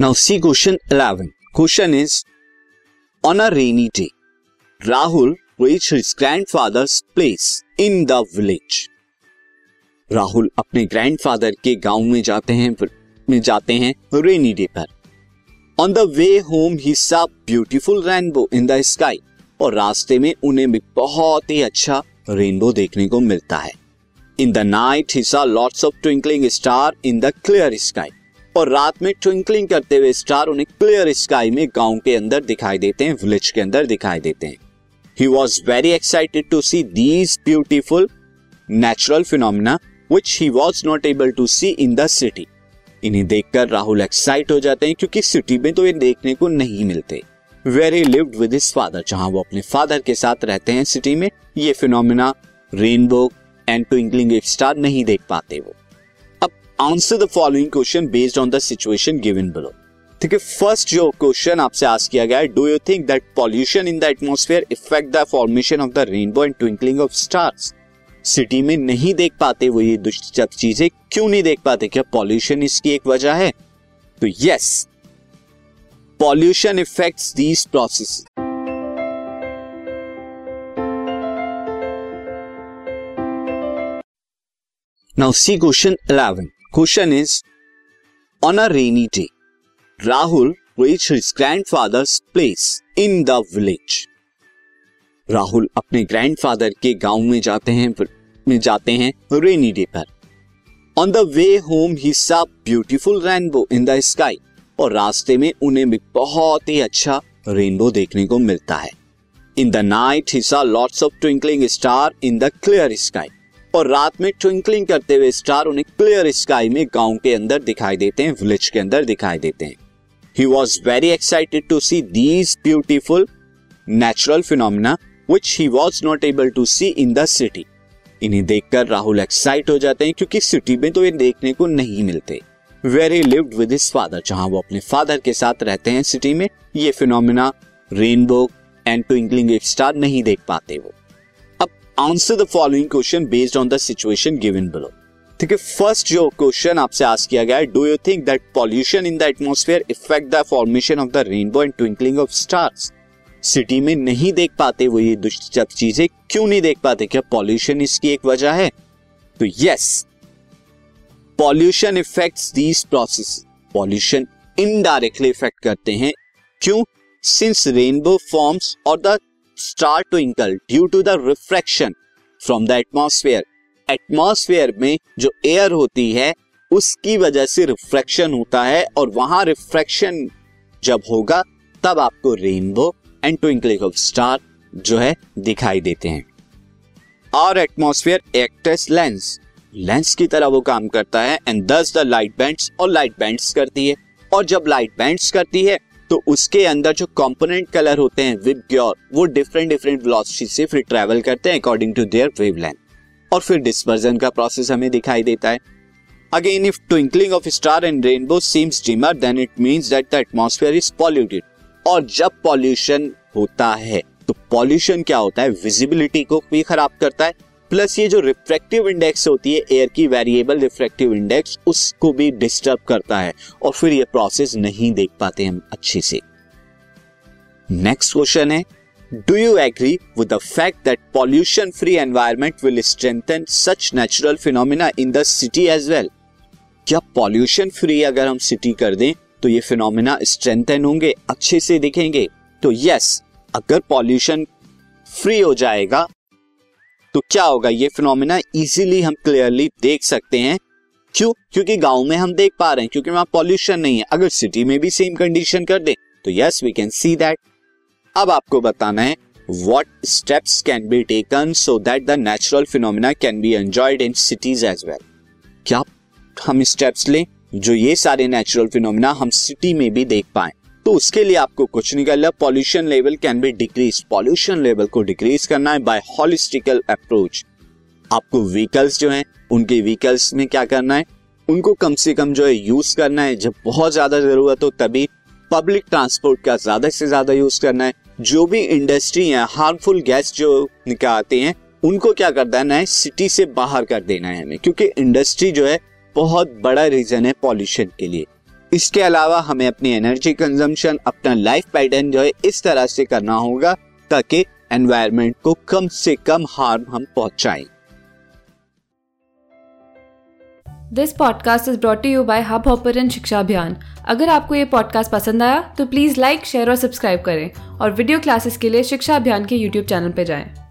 Now C question 11 question is on a rainy day Rahul reach his grandfather's place in the village Rahul अपने grandfather के गाँव में जाते हैं में जाते हैं रेनी डे पर। On the way home he saw beautiful rainbow in the sky और रास्ते में उन्हें भी बहुत ही अच्छा रेनबो देखने को मिलता है। इन the night he saw lots of twinkling star in the clear sky और रात में ट्विंकलिंग करते हुए स्टार उन्हें क्लियर स्काई में गाँव के अंदर दिखाई देते हैं, विलेज के अंदर दिखाई देते हैं। He was very excited to see these beautiful natural phenomena which he was not able to see in the city इन्हें देखकर राहुल एक्साइट हो जाते हैं, क्योंकि सिटी में तो ये देखने को नहीं मिलते। Very lived with his father जहाँ वो अपने फादर के साथ रहते हैं सिटी में, ये phenomena rainbow and twinkling star नहीं देख पाते वो। Answer the following question based on the situation given below ठीक है फ़र्स्ट जो क्वेश्चन आपसे आस्क किया गया है do you think that pollution in the atmosphere effect the formation of the rainbow and twinkling of stars city में नहीं देख पाते वो ये दुष्ट चीज़ें, क्यों नहीं देख पाते? क्या पॉल्यूशन इसकी एक वजह है? तो yes pollution effects these process now C question 11 question is on a rainy day Rahul reach his grandfather's place in the village Rahul अपने ग्रैंडफादर के गाँव में जाते हैं में जाते हैं रेनी डे पर। On the way home he saw beautiful rainbow in the sky और रास्ते में उन्हें भी बहुत ही अच्छा रेनबो देखने को मिलता है। इन the night he saw lots of twinkling star in the clear sky और रात में ट्विंकलिंग करते हुए स्टार उन्हें क्लियर स्काई में गाँव के अंदर दिखाई देते हैं, विलेज के अंदर दिखाई देते हैं। He was very excited to see these beautiful natural phenomena which he was not able to see in the city इन्हें देखकर राहुल एक्साइट हो जाते हैं, क्योंकि सिटी में तो ये देखने को नहीं मिलते। Very lived with his father जहाँ वो अपने फादर के साथ रहते हैं सिटी में, ये phenomena rainbow and twinkling star नहीं देख पाते वो। Answer the following question based on the situation given below ठीक है फ़र्स्ट जो क्वेश्चन आपसे आस्क किया गया है do you think that pollution in the atmosphere effect the formation of the rainbow and twinkling of stars city में नहीं देख पाते वो ये दुष्ट चीज़ें, क्यों नहीं देख पाते? क्या पॉल्यूशन इसकी एक वजह है? तो yes pollution effects these process pollution indirectly effect करते हैं। क्यों? सिंस रेनबो फॉर्म्स और the star twinkle due to the refraction from the atmosphere atmosphere में जो एयर होती है, उसकी वजह से रिफ्रैक्शन होता है और वहाँ रिफ्रैक्शन जब होगा, तब आपको rainbow and twinkling of star जो है दिखाई देते हैं। और एटमोस्फेयर एक्टेस लेंस लेंस की तरह वो काम करता है and thus the light bands और लाइट बैंड्स करती है। और जब लाइट बैंड्स करती है तो उसके अंदर जो कंपोनेंट कलर होते हैं विद ग्योर वो डिफरेंट डिफरेंट वेलोसिटी से फिर ट्रेवल करते हैं अकॉर्डिंग टू देयर वेवलेंथ और फिर डिस्पर्जन का प्रोसेस हमें दिखाई देता है। Again if twinkling of star and rainbow seems dimmer then it means that the atmosphere is polluted और जब पॉल्यूशन होता है तो पॉल्यूशन क्या होता है? विजिबिलिटी को भी खराब करता है। प्लस ये जो रिफ्रेक्टिव इंडेक्स होती है एयर की वेरिएबल रिफ्रेक्टिव इंडेक्स उसको भी डिस्टर्ब करता है और फिर ये प्रोसेस नहीं देख पाते हम अच्छे से। नेक्स्ट क्वेश्चन है do you agree with the fact that pollution free environment will strengthen such natural phenomena in the city as well क्या पॉल्यूशन फ्री अगर हम सिटी कर दें तो ये फिनोमिना स्ट्रेंथन होंगे, अच्छे से दिखेंगे? तो यस अगर पॉल्यूशन फ्री हो जाएगा तो क्या होगा? ये फिनोमिना इजीली हम क्लियरली देख सकते हैं। क्यों? क्योंकि गाँव में हम देख पा रहे हैं, क्योंकि वहाँ पॉल्यूशन नहीं है। अगर सिटी में भी सेम कंडीशन कर दे तो yes we can see that अब आपको बताना है what steps can be taken so that the natural phenomena can be enjoyed in cities as well क्या हम स्टेप्स लें जो ये सारे नेचुरल फिनोमिना हम सिटी में भी देख पाए? तो उसके लिए आपको कुछ नहीं करना। Pollution level can be decrease pollution level को डिक्रीज करना है बाय हॉलिस्टिकल अप्रोच आपको व्हीकल्स जो हैं, उनके व्हीकल्स में क्या करना है? उनको कम से कम जो है यूज़ करना है। जब बहुत ज़्यादा ज़रूरत हो तभी पब्लिक ट्रांसपोर्ट का ज़्यादा से ज़्यादा यूज़ करना है। जो भी इंडस्ट्री है हार्मफुल गैस जो निकालते हैं, उनको क्या कर देना है? सिटी से बाहर कर देना है हमें। क्योंकि इंडस्ट्री जो है, बहुत बड़ा रीजन है पॉल्यूशन के लिए। इसके अलावा हमें अपनी एनर्जी कंजम्पशन अपना लाइफ पैटर्न जो है, इस तरह से करना होगा, ताकि एनवायरमेंट को कम से कम हार्म हम पहुंचाएँ। This podcast is brought you by Hubhopper शिक्षा अभियान अगर आपको ये पॉडकास्ट पसंद आया तो प्लीज़ लाइक शेयर और सब्सक्राइब करें। और वीडियो क्लासेस के लिए शिक्षा अभियान के यूट्यूब चैनल पर जाएँ।